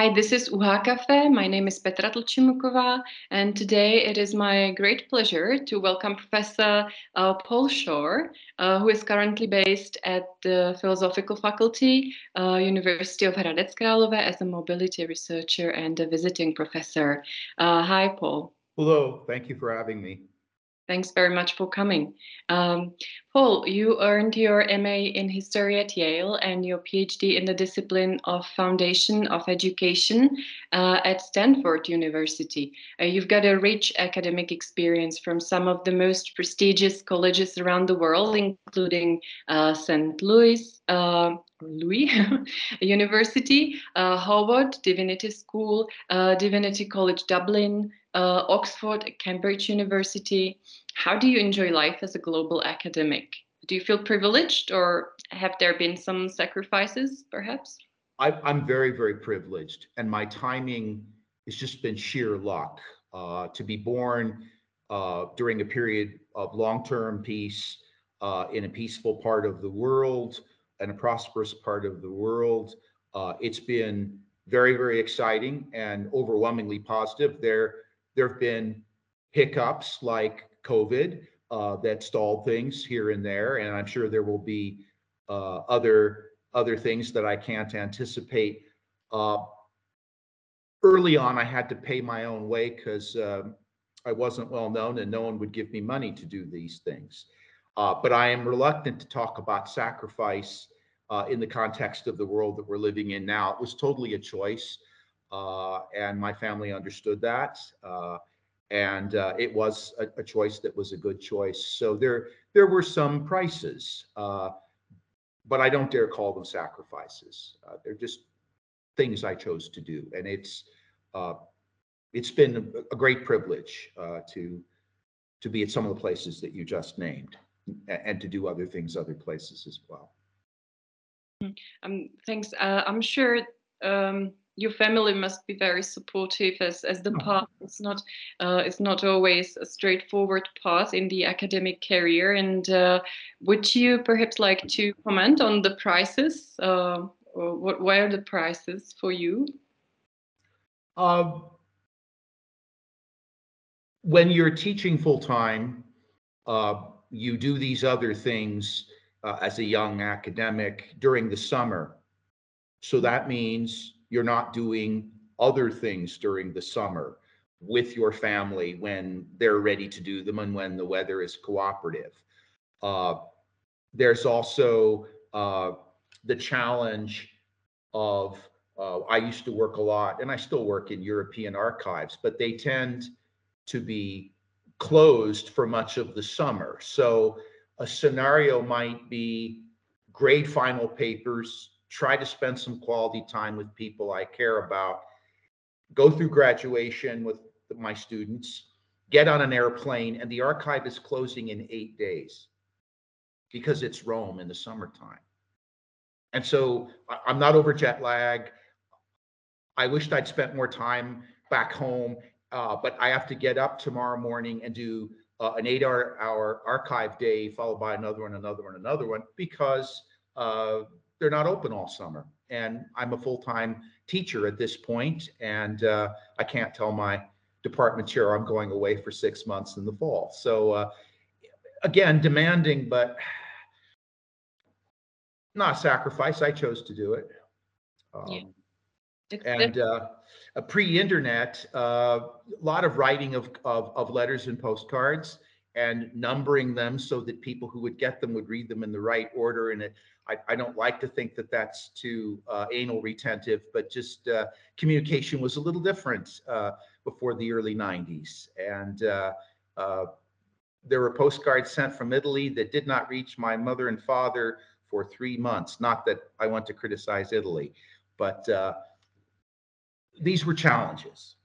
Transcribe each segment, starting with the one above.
Hi, this is UHA Cafe. My name is Petra Tlchimukova, and today it is my great pleasure to welcome Professor uh, Paul Shore, uh, who is currently based at the Philosophical Faculty, uh, University of Hradec Králové as a mobility researcher and a visiting professor. Uh, hi, Paul. Hello, thank you for having me. Thanks very much for coming. Um, Paul, you earned your MA in history at Yale and your PhD in the discipline of Foundation of Education uh, at Stanford University. Uh, you've got a rich academic experience from some of the most prestigious colleges around the world, including uh, St. Louis, uh, Louis University, uh, Harvard Divinity School, uh, Trinity College Dublin, uh, Oxford, Cambridge University. How do you enjoy life as a global academic? Do you feel privileged or have there been some sacrifices perhaps? I, am very, very privileged, and my timing has just been sheer luck. Uh, to be born uh, during a period of long term peace uh, in a peaceful part of the world and a prosperous part of the world. Uh, it's been very, very exciting and overwhelmingly positive. There, there have been hiccups like COVID uh, that stalled things here and there, and I'm sure there will be uh, other other things that I can't anticipate. Uh, early on, I had to pay my own way because um, I wasn't well known and no one would give me money to do these things. Uh, but I am reluctant to talk about sacrifice uh, in the context of the world that we're living in now. It was totally a choice, uh, and my family understood that and uh, it was a, a, choice that was a good choice. So there there were some prices, uh, but I don't dare call them sacrifices. Uh, they're just things I chose to do, and it's uh, it's been a, great privilege uh, to to be at some of the places that you just named, and, to do other things other places as well. Um, thanks. Uh, I'm sure. Um your family must be very supportive as, as the oh. path is not uh, it's not always a straightforward path in the academic career. And uh, would you perhaps like to comment on the prices uh, what were the prices for you? Um, when you're teaching full-time uh, you do these other things uh, as a young academic during the summer. So that means you're not doing other things during the summer with your family when they're ready to do them and when the weather is cooperative. Uh, there's also uh, the challenge of uh, I used to work a lot, and I still work in European archives, but they tend to be closed for much of the summer. So a scenario might be grade final papers try to spend some quality time with people I care about, go through graduation with my students, get on an airplane, and the archive is closing in eight days because it's Rome in the summertime. And so I'm not over jet lag. I wished I'd spent more time back home, uh, but I have to get up tomorrow morning and do uh, an eight hour, hour archive day, followed by another one, another one, another one, because uh, they're not open all summer. And I'm a full-time teacher at this point, and uh, I can't tell my department chair I'm going away for six months in the fall. So uh, again, demanding, but not a sacrifice. I chose to do it. Um, yeah. And uh, a pre-internet, uh, a lot of writing of, of, of letters and postcards and numbering them so that people who would get them would read them in the right order. And it, I, I don't like to think that that's too uh, anal retentive, but just uh, communication was a little different uh, before the early 90s. And uh, uh, there were postcards sent from Italy that did not reach my mother and father for three months. Not that I want to criticize Italy, but uh, these were challenges.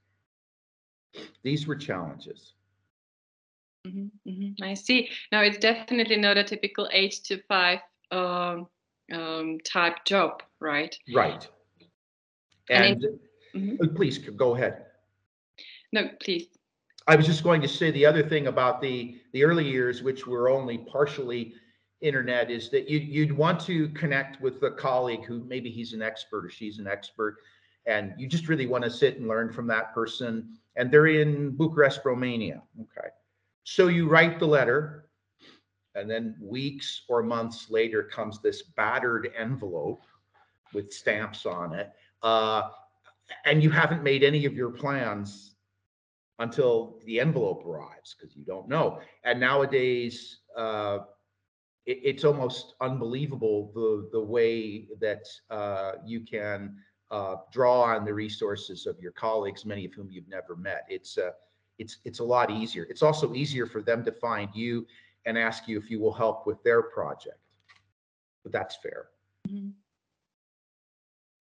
These were challenges. Mm-hmm, mm-hmm. I see. Now it's definitely not a typical eight to five um, um, type job, right? Right. And, and mm-hmm. Oh, please go ahead. No, please. I was just going to say the other thing about the the early years, which were only partially internet, is that you, you'd want to connect with a colleague who maybe he's an expert or she's an expert, and you just really want to sit and learn from that person. And they're in Bucharest, Romania. Okay. So you write the letter, and then weeks or months later comes this battered envelope with stamps on it. Uh, and you haven't made any of your plans until the envelope arrives because you don't know. And nowadays, uh, it, it's almost unbelievable the the way that uh, you can uh, draw on the resources of your colleagues, many of whom you've never met. It's uh, it's it's a lot easier. It's also easier for them to find you and ask you if you will help with their project. But that's fair. Mm-hmm.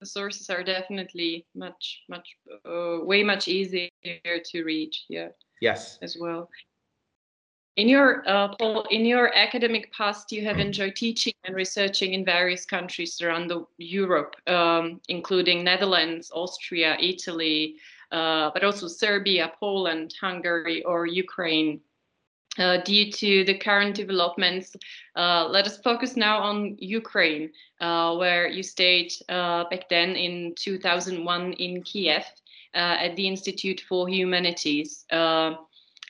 The sources are definitely much much uh, way much easier to reach. Yeah. Yes. As well. In your uh, Paul, in your academic past, you have enjoyed teaching and researching in various countries around the Europe, um, including Netherlands, Austria, Italy, uh, but also Serbia, Poland, Hungary, or Ukraine. Uh, due to the current developments, uh, let us focus now on Ukraine, uh, where you stayed uh, back then in 2001 in Kiev at the Institute for Humanities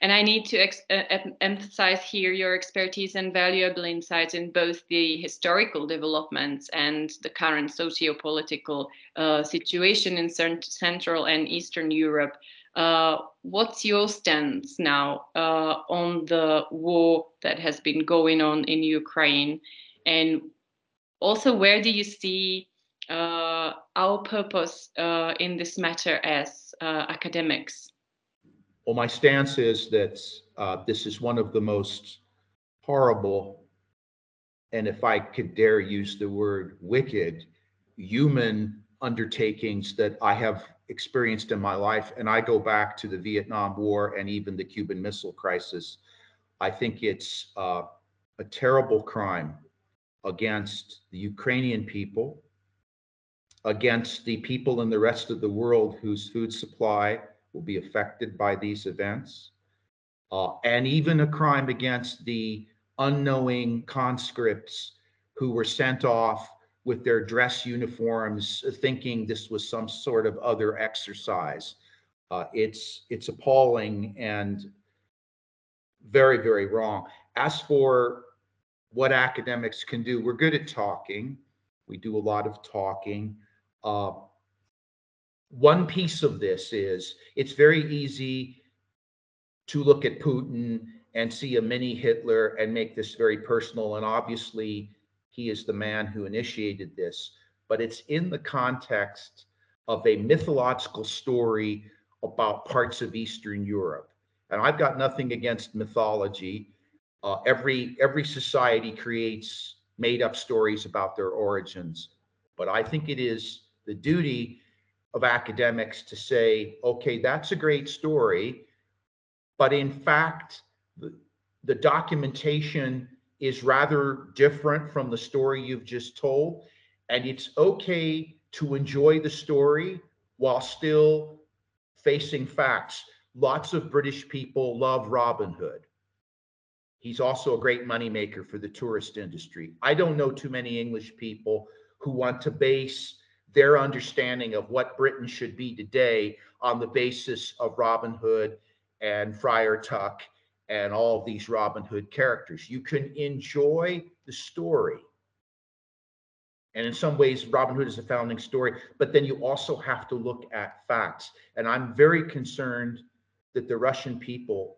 and I need to ex- uh, emphasize here your expertise and valuable insights in both the historical developments and the current socio-political uh, situation in Central and Eastern Europe. Uh, what's your stance now uh, on the war that has been going on in Ukraine? And also, where do you see uh, our purpose uh, in this matter as academics? Well, my stance is that uh, this is one of the most horrible, and if I could dare use the word wicked, human undertakings that I have experienced in my life. And I go back to the Vietnam War and even the Cuban Missile Crisis. I think it's uh, a terrible crime against the Ukrainian people, against the people in the rest of the world whose food supply will be affected by these events, uh, and even a crime against the unknowing conscripts who were sent off with their dress uniforms, thinking this was some sort of other exercise. Uh, it's it's appalling and very very wrong. As for what academics can do, we're good at talking. We do a lot of talking. Uh, one piece of this is it's very easy to look at Putin and see a mini Hitler and make this very personal. And obviously, he is the man who initiated this, but it's in the context of a mythological story about parts of Eastern Europe. And I've got nothing against mythology. Uh, every every society creates made up stories about their origins, but I think it is the duty of academics to say, okay, that's a great story, but in fact, the, the documentation is rather different from the story you've just told. And it's okay to enjoy the story while still facing facts. Lots of British people love Robin Hood. He's also a great moneymaker for the tourist industry. I don't know too many English people who want to base their understanding of what Britain should be today on the basis of Robin Hood and Friar Tuck and all of these Robin Hood characters. You can enjoy the story. And in some ways, Robin Hood is a founding story, but then you also have to look at facts. And I'm very concerned that the Russian people,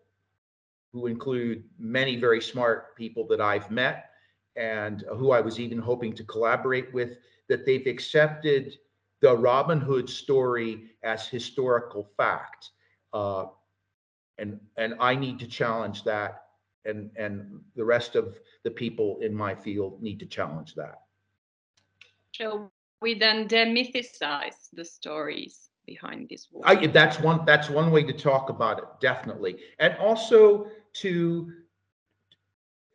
who include many very smart people that I've met and who I was even hoping to collaborate with, that they've accepted the Robin Hood story as historical fact. Uh, and and I need to challenge that, and and the rest of the people in my field need to challenge that. So we then demythicize the stories behind this war? I, that's one that's one way to talk about it, definitely, and also to,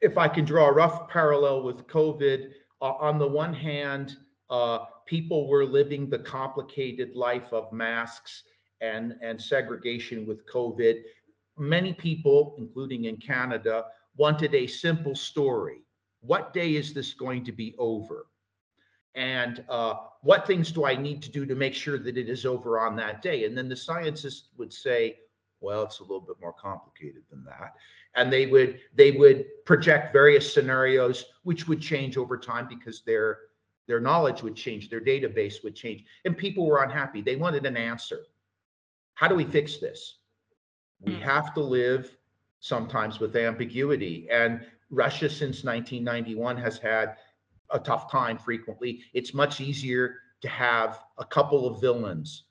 if I can draw a rough parallel with COVID, uh, on the one hand, uh, people were living the complicated life of masks and, and segregation with COVID. Many people, including in Canada, wanted a simple story. What day is this going to be over? And uh, what things do I need to do to make sure that it is over on that day? And then the scientists would say, well, it's a little bit more complicated than that. And they would they would project various scenarios which would change over time because their their knowledge would change, their database would change, and people were unhappy. They wanted an answer. How do we fix this? We Hmm. have to live sometimes with ambiguity. And Russia since 1991 has had a tough time frequently. It's much easier to have a couple of villains.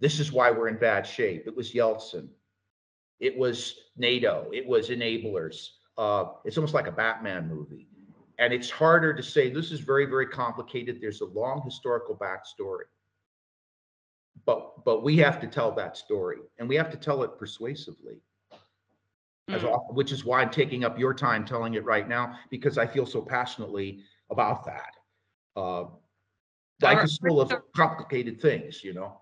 This is why we're in bad shape. It was Yeltsin. It was NATO. It was enablers. Uh, it's almost like a Batman movie. And it's harder to say this is very, very complicated. There's a long historical backstory. But but we have to tell that story and we have to tell it persuasively as Mm. often, which is why I'm taking up your time telling it right now because I feel so passionately about that. Uh, life is full of complicated things, you know.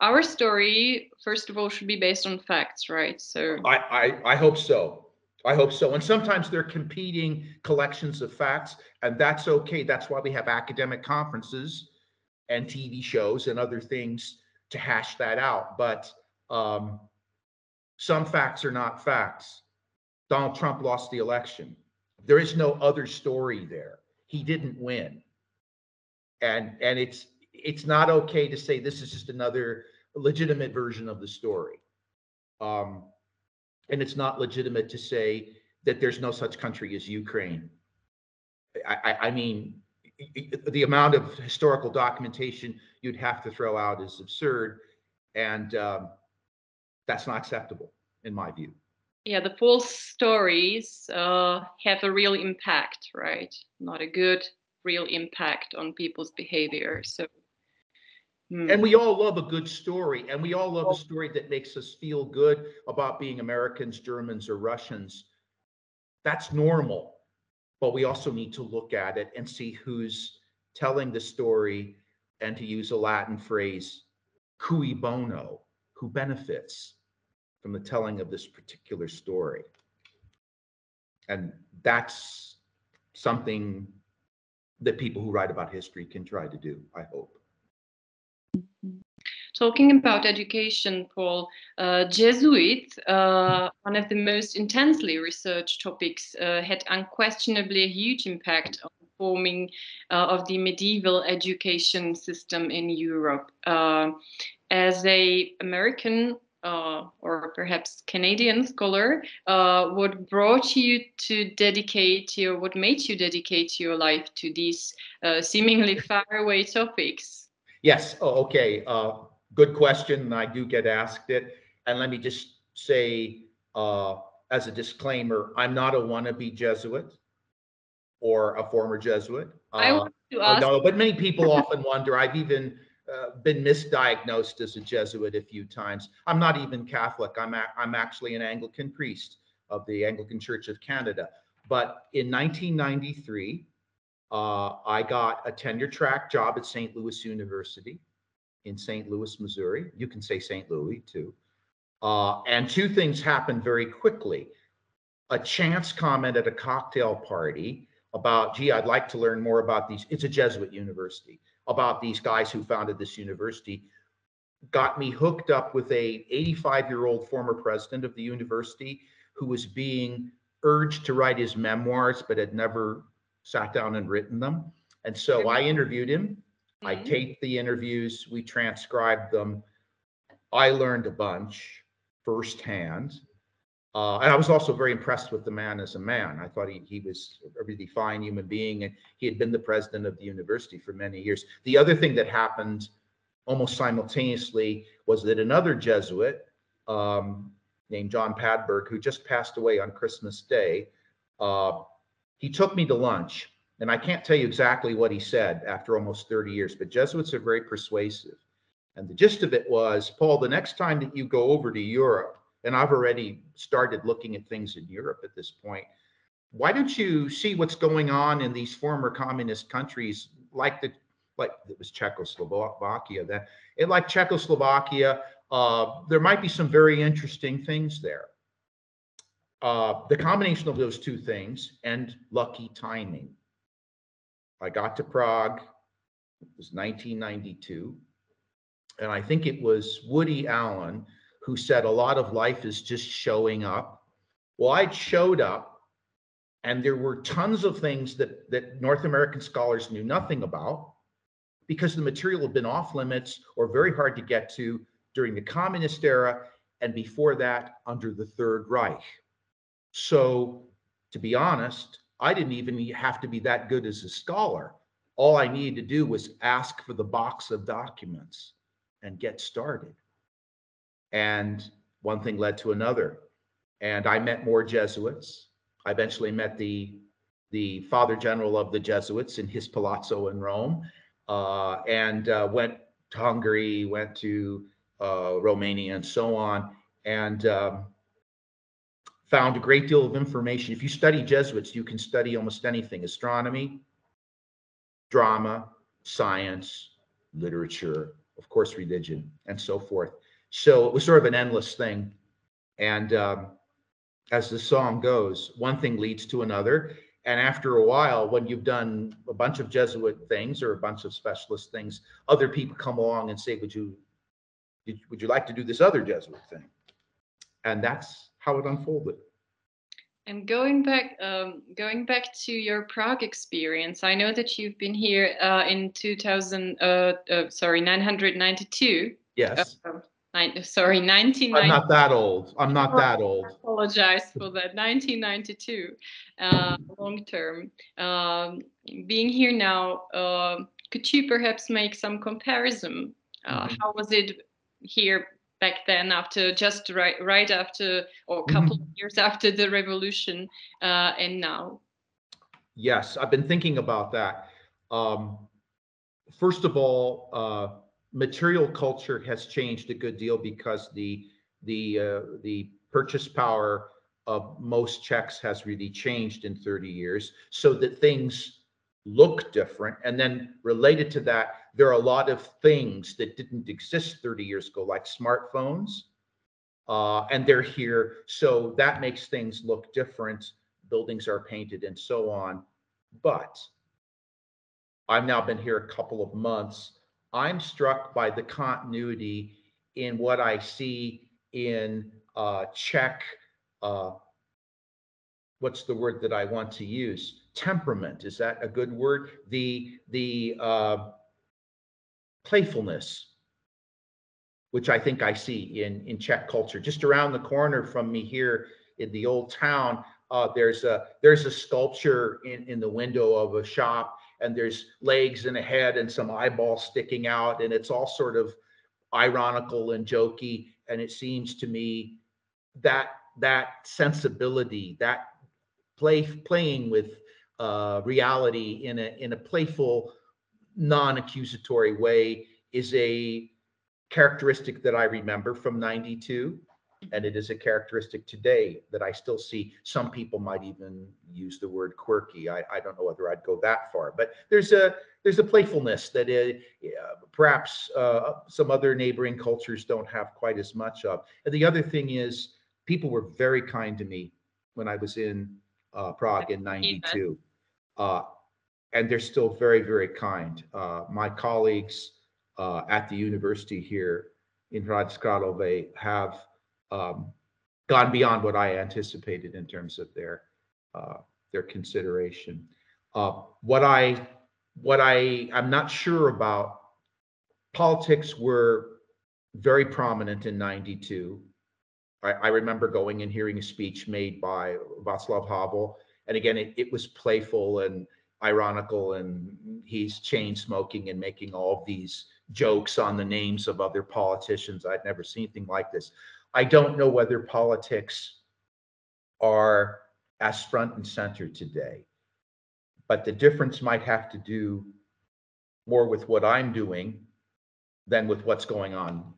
Our story, first of all, should be based on facts, right? So, I, I I hope so. I hope so. And sometimes they're competing collections of facts, and that's okay. That's why we have academic conferences and TV shows and other things to hash that out. But um, some facts are not facts. Donald Trump lost the election. There is no other story there. He didn't win. And and it's it's not okay to say this is just another legitimate version of the story. Um, and it's not legitimate to say that there's no such country as Ukraine. I, I, I mean, the amount of historical documentation you'd have to throw out is absurd, and um, that's not acceptable in my view. yeah, the false stories uh, have a real impact, right? Not a good, real impact on people's behavior. So, hmm. And we all love a good story, and we all love a story that makes us feel good about being Americans, Germans, or Russians. That's normal. But we also need to look at it and see who's telling the story, and to use a Latin phrase, cui bono, who benefits from the telling of this particular story. And that's something that people who write about history can try to do, I hope. Talking about education, Paul, uh, Jesuit, uh, one of the most intensely researched topics, uh, had unquestionably a huge impact on forming uh, of the medieval education system in Europe. Uh, as a American uh, or perhaps Canadian scholar, uh, what brought you to dedicate your, what made you dedicate your life to these uh, seemingly faraway topics? Yes. Oh, okay. Good question. I do get asked it. And let me just say, uh, as a disclaimer, I'm not a wannabe Jesuit or a former Jesuit. I Uh, want to ask. no, but many people often wonder. I've even uh, been misdiagnosed as a Jesuit a few times. I'm not even Catholic. I'm a- I'm actually an Anglican priest of the Anglican Church of Canada. But in 1993, uh, I got a tenure track job at St. Louis University in St. Louis, Missouri. You can say St. Louis too. Uh, and two things happened very quickly. A chance comment at a cocktail party about, gee, I'd like to learn more about these. It's a Jesuit university about these guys who founded this university got me hooked up with a 85 year old former president of the university who was being urged to write his memoirs but had never sat down and written them and so i interviewed him i Mhm. taped the interviews we transcribed them i learned a bunch firsthand uh, and I was also very impressed with the man as a man. I thought he, he was a really fine human being, and he had been the president of the university for many years. The other thing that happened almost simultaneously was that another Jesuit um, named John Padberg, who just passed away on Christmas Day, uh, he took me to lunch. And I can't tell you exactly what he said after almost 30 years, but Jesuits are very persuasive. And the gist of it was, Paul, the next time that you go over to Europe, and I've already started looking at things in Europe at this point. Why don't you see what's going on in these former communist countries, like the like it was Czechoslovakia then, and like Czechoslovakia, uh, there might be some very interesting things there. Uh, the combination of those two things and lucky timing I got to Prague. It was 1992. And I think it was Woody Allen who said a lot of life is just showing up. Well, I showed up and there were tons of things that, that North American scholars knew nothing about because the material had been off limits or very hard to get to during the communist era and before that under the Third Reich. So, to be honest, I didn't even have to be that good as a scholar. All I needed to do was ask for the box of documents and get started. And one thing led to another. And I met more Jesuits. I eventually met the the father general of the Jesuits in his palazzo in Rome, uh, and uh, went to Hungary, went to uh, Romania, and so on, and um, found a great deal of information. If you study Jesuits, you can study almost anything: astronomy, drama, science, literature, of course, religion, and so forth. So it was sort of an endless thing, and um, as the song goes, one thing leads to another. And after a while, when you've done a bunch of Jesuit things or a bunch of specialist things, other people come along and say, "Would you, would you like to do this other Jesuit thing?" And that's how it unfolded. And going back, um, going back to your Prague experience, I know that you've been here uh, in 2000, uh, uh, sorry, 992. Yes. Uh, Nine, sorry, 1990. I'm not that old. I'm not that old. I apologize for that. 1992, uh, long term. Um, being here now, uh, could you perhaps make some comparison? Uh, mm-hmm. How was it here back then, after just right, right after, or a mm-hmm. couple mm-hmm. of years after the revolution, uh, and now? Yes, I've been thinking about that. Um, first of all, uh, material culture has changed a good deal because the the uh, the purchase power of most Czechs has really changed in 30 years, so that things look different. And then related to that, there are a lot of things that didn't exist 30 years ago, like smartphones, uh, and they're here. So that makes things look different. Buildings are painted and so on. But I've now been here a couple of months I'm struck by the continuity in what I see in uh, Czech. Uh, what's the word that I want to use? Temperament is that a good word? The the uh, playfulness, which I think I see in in Czech culture. Just around the corner from me here in the old town, uh, there's a there's a sculpture in in the window of a shop and there's legs and a head and some eyeballs sticking out and it's all sort of ironical and jokey and it seems to me that that sensibility that play playing with uh, reality in a in a playful non-accusatory way is a characteristic that I remember from 92 and it is a characteristic today that I still see. Some people might even use the word quirky. I, I don't know whether I'd go that far, but there's a there's a playfulness that uh, perhaps uh, some other neighboring cultures don't have quite as much of. And the other thing is, people were very kind to me when I was in uh, Prague in '92, uh, and they're still very very kind. Uh, my colleagues uh, at the university here in Hradec Králové have um, gone beyond what I anticipated in terms of their uh, their consideration. Uh, what I what I I'm not sure about politics were very prominent in 92. I, I, remember going and hearing a speech made by Václav Havel. And again, it, it was playful and ironical, and he's chain smoking and making all these jokes on the names of other politicians. I'd never seen anything like this. I don't know whether politics are as front and center today, but the difference might have to do more with what I'm doing than with what's going on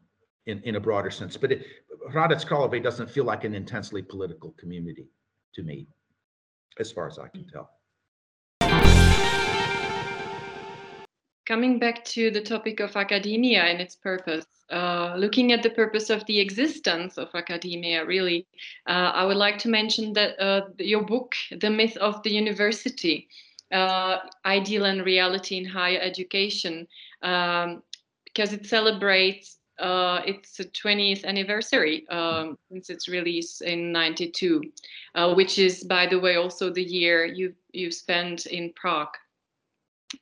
in, in a broader sense. But it, Hradec Králové doesn't feel like an intensely political community to me, as far as I can tell. Coming back to the topic of academia and its purpose, uh, looking at the purpose of the existence of academia, really, uh, I would like to mention that uh, your book, The Myth of the University, uh, ideal and reality in higher education um, because it celebrates uh, its 20th anniversary um, since its release in 92 uh, which is by the way also the year you you spent in prague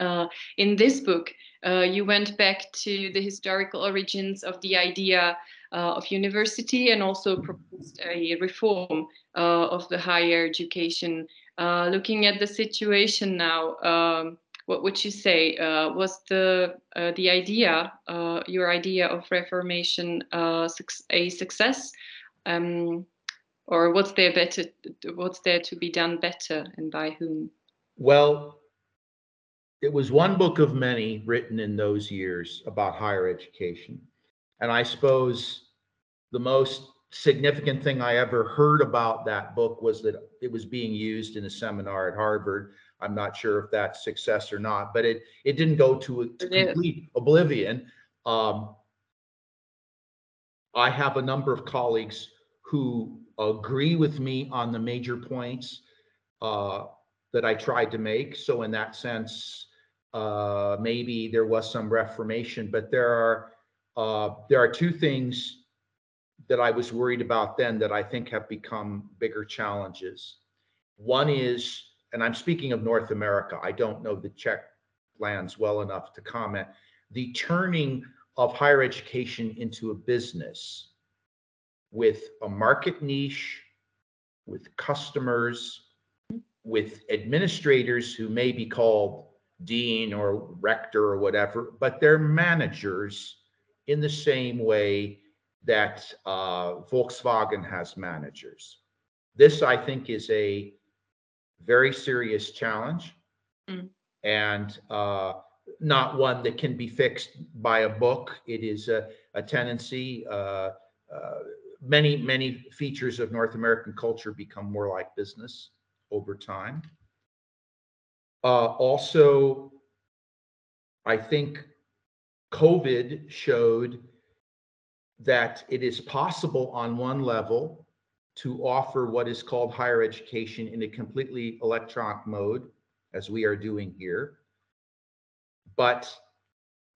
uh, in this book uh, you went back to the historical origins of the idea uh, of university and also proposed a reform uh, of the higher education uh, looking at the situation now, um, what would you say uh, was the uh, the idea, uh, your idea of reformation, uh, a success, um, or what's there better? What's there to be done better, and by whom? Well, it was one book of many written in those years about higher education, and I suppose the most significant thing I ever heard about that book was that it was being used in a seminar at Harvard. I'm not sure if that's success or not, but it it didn't go to, to complete oblivion. Um, I have a number of colleagues who agree with me on the major points uh, that I tried to make. So in that sense, uh, maybe there was some reformation, but there are uh, there are two things that I was worried about then that I think have become bigger challenges. One is, and I'm speaking of North America, I don't know the Czech lands well enough to comment, the turning of higher education into a business with a market niche, with customers, with administrators who may be called dean or rector or whatever, but they're managers in the same way that uh, Volkswagen has managers. This, I think, is a very serious challenge mm. and uh, not one that can be fixed by a book. It is a, a tendency. Uh, uh many, many features of North American culture become more like business over time. Uh, also, I think COVID showed that it is possible on one level to offer what is called higher education in a completely electronic mode, as we are doing here. But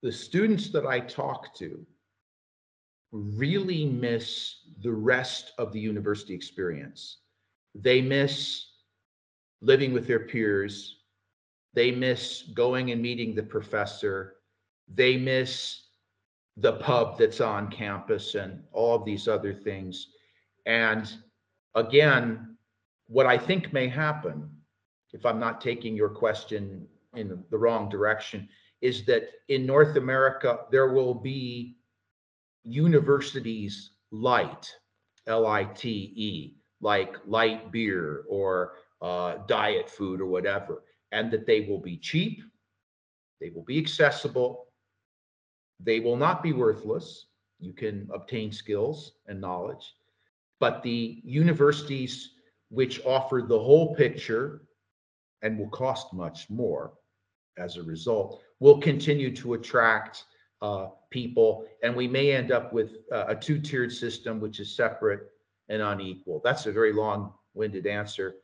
the students that I talk to really miss the rest of the university experience. They miss living with their peers. They miss going and meeting the professor. They miss the pub that's on campus and all of these other things. And again, what I think may happen, if I'm not taking your question in the wrong direction, is that in North America, there will be universities light, L I T E, like light beer or uh, diet food or whatever, and that they will be cheap, they will be accessible, they will not be worthless. You can obtain skills and knowledge, but the universities which offer the whole picture and will cost much more as a result will continue to attract uh, people, and we may end up with uh, a two-tiered system which is separate and unequal. That's a very long-winded answer,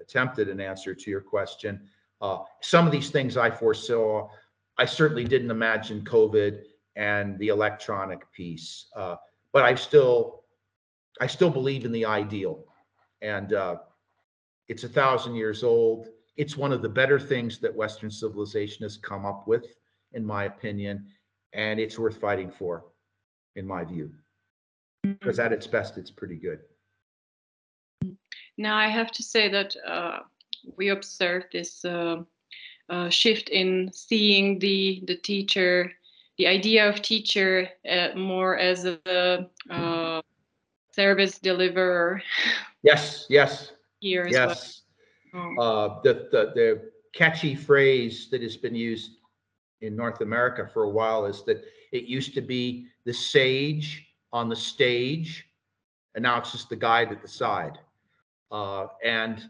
attempted an answer to your question. Uh, some of these things I foresaw. I certainly didn't imagine COVID and the electronic piece. Uh, but I still, I still believe in the ideal, and uh, it's a thousand years old. It's one of the better things that Western civilization has come up with, in my opinion, and it's worth fighting for, in my view. Because at its best, it's pretty good. Now I have to say that uh, we observed this uh, uh, shift in seeing the the teacher the idea of teacher uh, more as a uh, service deliverer. Yes, yes. Here as yes. well. Oh. Uh, the, the, the catchy phrase that has been used in North America for a while is that it used to be the sage on the stage, and now it's just the guide at the side. Uh, and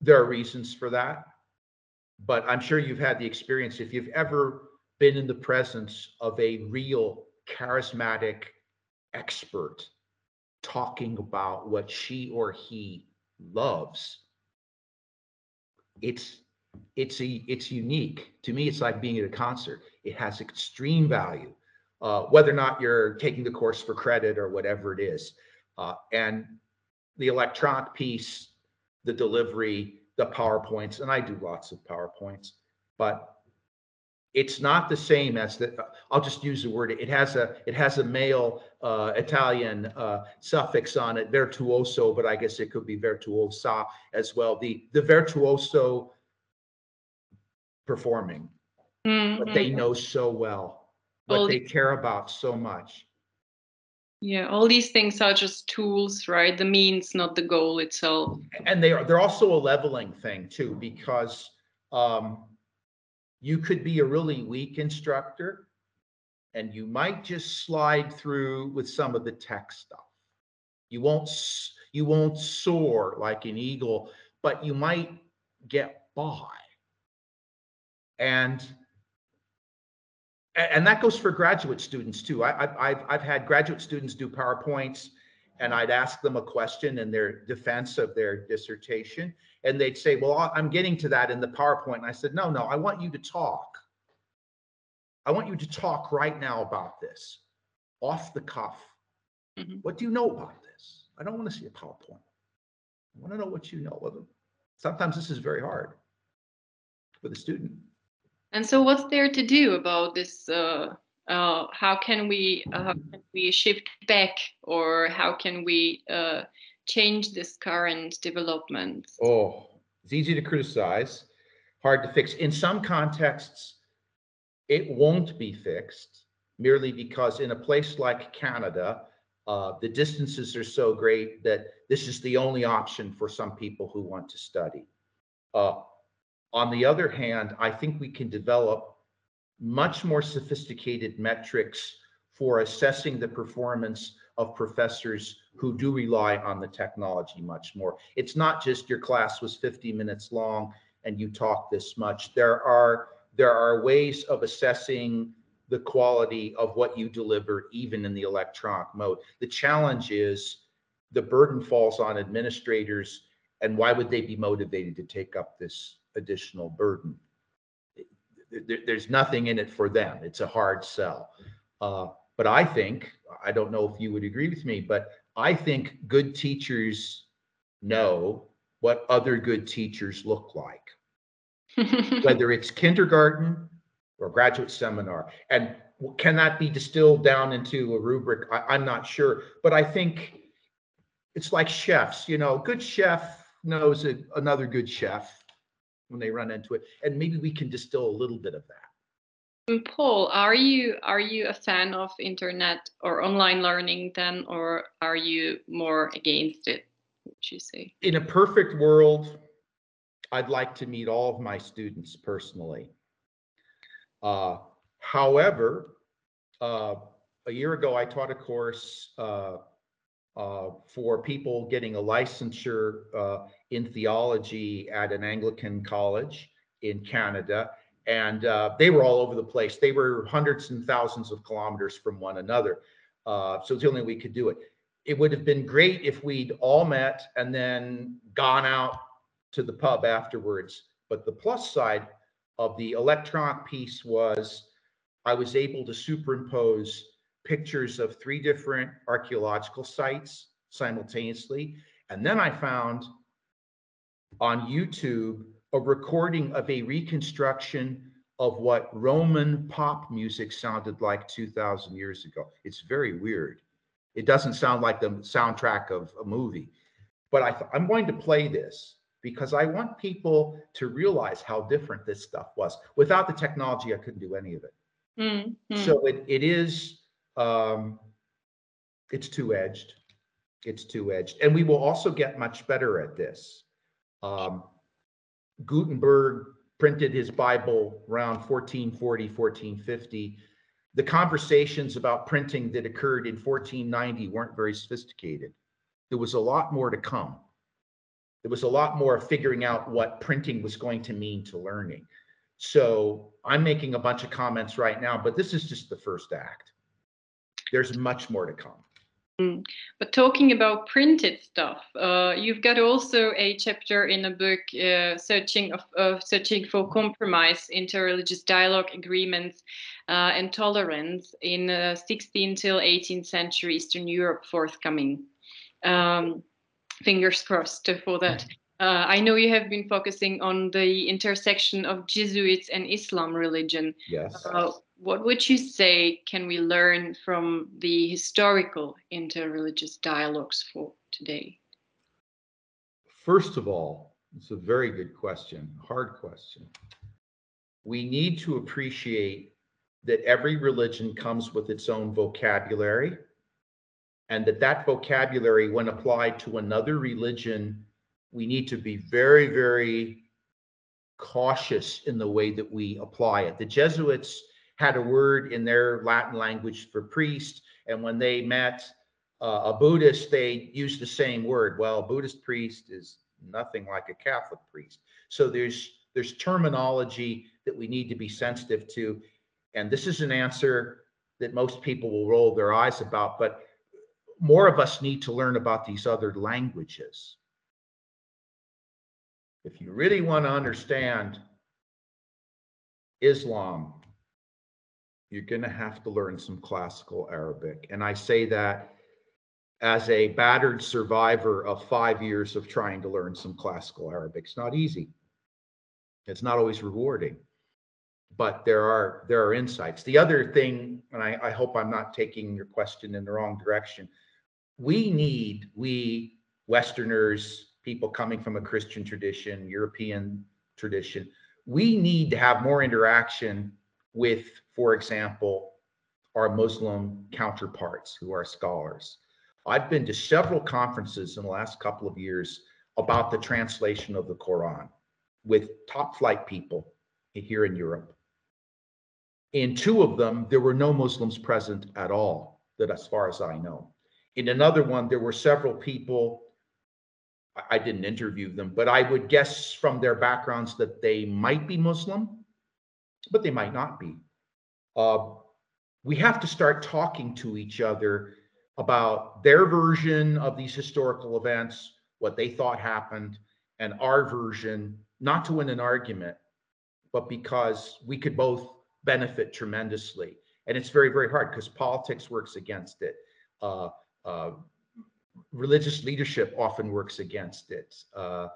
there are reasons for that. But I'm sure you've had the experience. If you've ever been in the presence of a real charismatic expert talking about what she or he loves it's it's a it's unique to me. It's like being at a concert. It has extreme value, uh, whether or not you're taking the course for credit or whatever it is. Uh, and the electronic piece, the delivery, the PowerPoints, and I do lots of PowerPoints, but it's not the same as the i'll just use the word it has a it has a male uh, italian uh, suffix on it virtuoso but i guess it could be virtuosa as well the the virtuoso performing mm-hmm. what they mm-hmm. know so well what they care about so much yeah all these things are just tools right the means not the goal itself and they are they're also a leveling thing too because um you could be a really weak instructor and you might just slide through with some of the tech stuff. You won't you won't soar like an eagle, but you might get by. And and that goes for graduate students too. I, have I've had graduate students do PowerPoints and I'd ask them a question in their defense of their dissertation and they'd say, well, I'm getting to that in the PowerPoint. And I said, no, no, I want you to talk. I want you to talk right now about this off the cuff. Mm-hmm. What do you know about this? I don't want to see a PowerPoint. I want to know what you know. of it. Sometimes this is very hard for the student. And so, what's there to do about this? Uh, uh, how can we uh, how can we shift back, or how can we uh, change this current development? Oh, it's easy to criticize, hard to fix. In some contexts, it won't be fixed merely because in a place like Canada, uh, the distances are so great that this is the only option for some people who want to study. Uh, on the other hand, I think we can develop much more sophisticated metrics for assessing the performance of professors who do rely on the technology much more. It's not just your class was 50 minutes long and you talk this much. There are there are ways of assessing the quality of what you deliver even in the electronic mode. The challenge is the burden falls on administrators and why would they be motivated to take up this additional burden? There's nothing in it for them. It's a hard sell. Uh, but I think, I don't know if you would agree with me, but I think good teachers know what other good teachers look like, whether it's kindergarten or graduate seminar. And can that be distilled down into a rubric? I, am not sure, but I think it's like chefs. You know, good chef knows a, another good chef when they run into it, and maybe we can distill a little bit of that. Paul, are you are you a fan of internet or online learning then, or are you more against it? Would you say? In a perfect world, I'd like to meet all of my students personally. Uh, however, uh, a year ago, I taught a course uh, uh for people getting a licensure uh, in theology at an Anglican college in Canada and uh, they were all over the place. They were hundreds and thousands of kilometers from one another. Uh, so it's the only way we could do it. It would have been great if we'd all met and then gone out to the pub afterwards. But the plus side of the electronic piece was I was able to superimpose pictures of three different archaeological sites simultaneously. And then I found on YouTube a recording of a reconstruction of what Roman pop music sounded like 2,000 years ago. It's very weird. It doesn't sound like the soundtrack of a movie. But I I'm going to play this because I want people to realize how different this stuff was. Without the technology, I couldn't do any of it. Mm-hmm. So it, it is, um, it's two edged. It's two edged. And we will also get much better at this. Um, Gutenberg printed his Bible around 1440, 1450. The conversations about printing that occurred in 1490 weren't very sophisticated. There was a lot more to come. There was a lot more figuring out what printing was going to mean to learning. So I'm making a bunch of comments right now, but this is just the first act. There's much more to come. Mm. But talking about printed stuff, uh, you've got also a chapter in a book uh, searching of, of, searching for compromise, interreligious dialogue, agreements, uh, and tolerance in 16th till 18th century Eastern Europe forthcoming. Um, fingers crossed for that. Uh, I know you have been focusing on the intersection of Jesuits and Islam religion. Yes. Uh, what would you say can we learn from the historical interreligious dialogues for today? First of all, it's a very good question, hard question. We need to appreciate that every religion comes with its own vocabulary and that that vocabulary when applied to another religion we need to be very, very cautious in the way that we apply it. The Jesuits had a word in their Latin language for priest, and when they met uh, a Buddhist, they used the same word. Well, Buddhist priest is nothing like a Catholic priest. So there's there's terminology that we need to be sensitive to, and this is an answer that most people will roll their eyes about, but more of us need to learn about these other languages if you really want to understand Islam, you're going to have to learn some classical Arabic. And I say that as a battered survivor of five years of trying to learn some classical Arabic. It's not easy. It's not always rewarding, but there are there are insights. The other thing, and I, I hope I'm not taking your question in the wrong direction, we need, we Westerners, people coming from a Christian tradition, European tradition. We need to have more interaction with, for example, our Muslim counterparts who are scholars. I've been to several conferences in the last couple of years about the translation of the Quran with top flight people here in Europe. In two of them, there were no Muslims present at all, that as far as I know. In another one, there were several people I didn't interview them, but I would guess from their backgrounds that they might be Muslim, but they might not be. Uh, we have to start talking to each other about their version of these historical events, what they thought happened, and our version, not to win an argument, but because we could both benefit tremendously. And it's very, very hard because politics works against it. Uh, uh, religious leadership often works against it. Uh,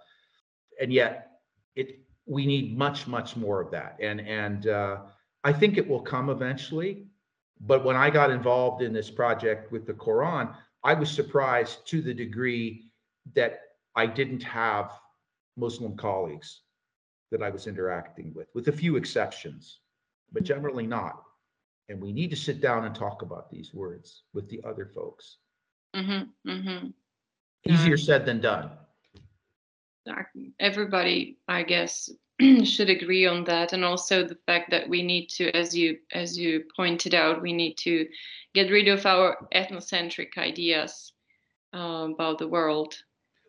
and yet it we need much, much more of that. And and uh, I think it will come eventually. But when I got involved in this project with the Quran, I was surprised to the degree that I didn't have Muslim colleagues that I was interacting with, with a few exceptions, but generally not. And we need to sit down and talk about these words with the other folks. Mm-hmm, mm-hmm. Easier said than done. Everybody, I guess, should agree on that, and also the fact that we need to, as you as you pointed out, we need to get rid of our ethnocentric ideas uh, about the world.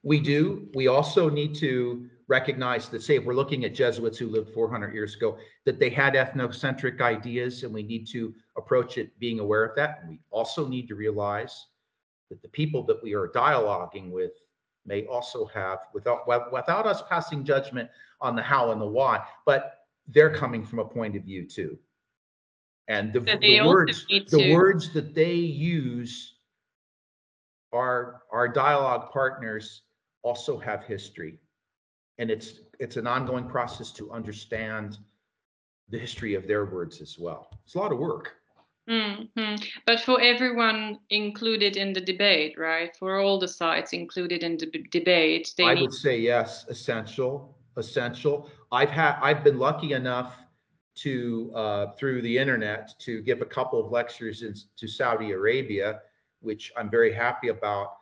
We do. We also need to recognize that, say, if we're looking at Jesuits who lived 400 years ago, that they had ethnocentric ideas, and we need to approach it being aware of that. And we also need to realize that the people that we are dialoguing with may also have, without without us passing judgment on the how and the why, but they're mm-hmm. coming from a point of view too. And the, the words, the words that they use, our our dialogue partners also have history, and it's it's an ongoing process to understand the history of their words as well. It's a lot of work. Mm-hmm. But for everyone included in the debate, right? For all the sides included in the b- debate, they I need- would say yes, essential, essential. I've had, I've been lucky enough to, uh, through the internet, to give a couple of lectures in, to Saudi Arabia, which I'm very happy about.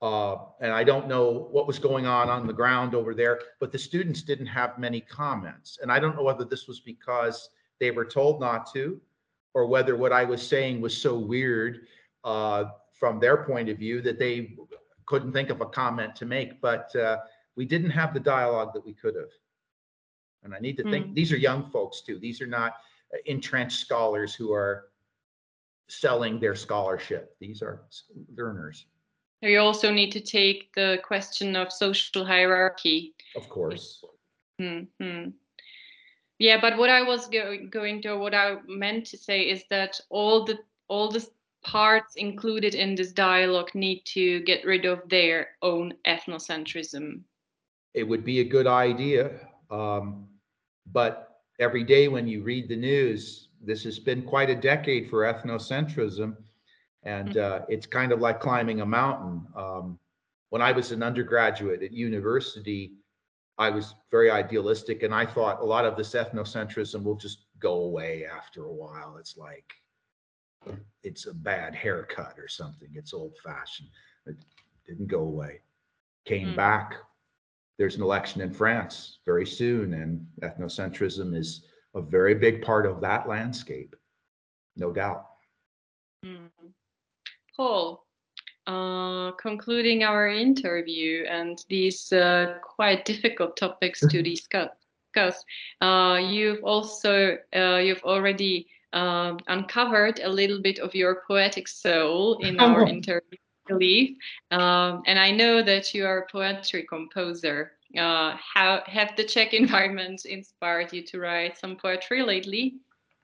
Uh, and I don't know what was going on on the ground over there, but the students didn't have many comments. And I don't know whether this was because they were told not to, or whether what I was saying was so weird uh, from their point of view that they couldn't think of a comment to make. But uh, we didn't have the dialogue that we could have. And I need to think, mm. these are young folks too. These are not uh, entrenched scholars who are selling their scholarship. These are learners. You also need to take the question of social hierarchy. Of course. Mm-hmm. Yeah, but what I was go- going to, what I meant to say is that all the all the parts included in this dialogue need to get rid of their own ethnocentrism. It would be a good idea, um, but every day when you read the news, this has been quite a decade for ethnocentrism, and mm-hmm. uh, it's kind of like climbing a mountain. Um, when I was an undergraduate at university, I was very idealistic, and I thought a lot of this ethnocentrism will just go away after a while. It's like it's a bad haircut or something. It's old fashioned. It didn't go away. Came mm. back. There's an election in France very soon, and ethnocentrism is a very big part of that landscape, no doubt. Mm. Paul, uh, concluding our interview and these uh, quite difficult topics to discuss. Uh, you've also uh, you've already um, uncovered a little bit of your poetic soul in our interview, believe. Um, and I know that you are a poetry composer. Uh, how have the Czech environment inspired you to write some poetry lately?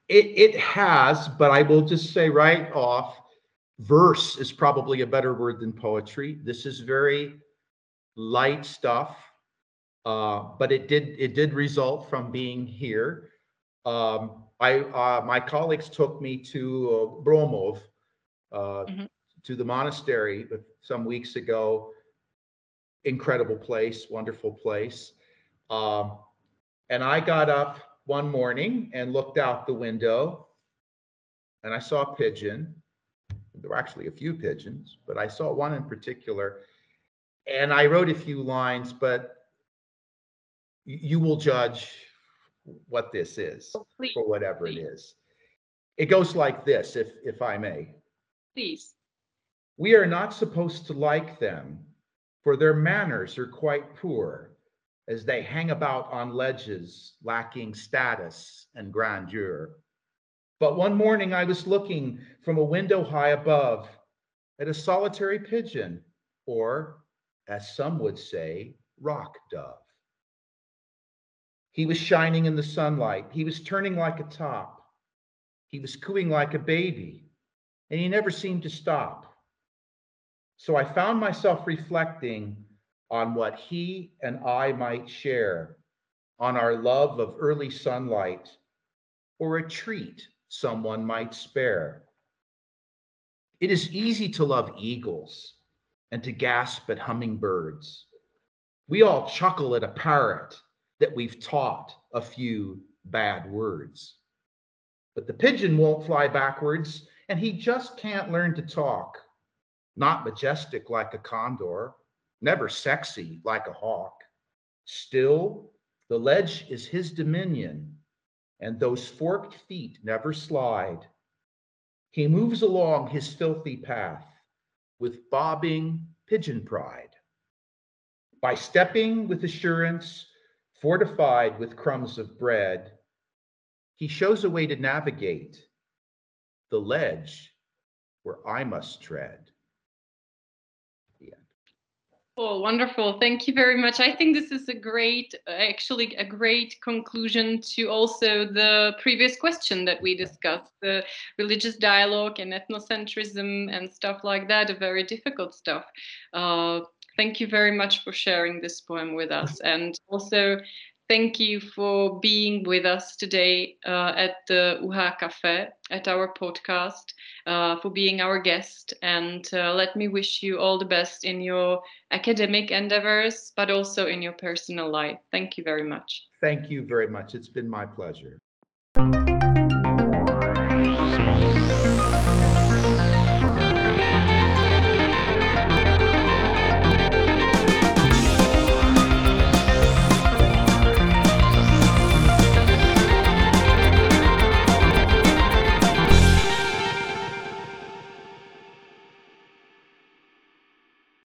It, it has, but I will just say right off, verse is probably a better word than poetry. This is very light stuff, uh, but it did it did result from being here. Um, I uh, my colleagues took me to uh, Broumov, uh, mm-hmm. to the monastery some weeks ago. Incredible place, wonderful place. Um, and I got up one morning and looked out the window, and I saw a pigeon. There were actually a few pigeons, but I saw one in particular. And I wrote a few lines, but you will judge what this is oh, for whatever please. it is. It goes like this, if if I may. Please. We are not supposed to like them, for their manners are quite poor, as they hang about on ledges, lacking status and grandeur. But one morning I was looking from a window high above at a solitary pigeon, or, as some would say, rock dove. He was shining in the sunlight. He was turning like a top. He was cooing like a baby, and he never seemed to stop. So I found myself reflecting on what he and I might share, on our love of early sunlight, or a treat someone might spare. It is easy to love eagles and to gasp at hummingbirds. We all chuckle at a parrot that we've taught a few bad words. But the pigeon won't fly backwards, and he just can't learn to talk. Not majestic like a condor, never sexy like a hawk. Still, the ledge is his dominion, and those forked feet never slide. He moves along his filthy path with bobbing pigeon pride. By stepping with assurance, fortified with crumbs of bread, he shows a way to navigate the ledge where I must tread. Oh, wonderful. Thank you very much. I think this is a great, actually, a great conclusion to also the previous question that we discussed the religious dialogue and ethnocentrism and stuff like that, a very difficult stuff. Uh, thank you very much for sharing this poem with us. And also, thank you for being with us today uh, at the UHA Cafe, at our podcast, uh, for being our guest. And uh, let me wish you all the best in your academic endeavors, but also in your personal life. Thank you very much. Thank you very much. It's been my pleasure.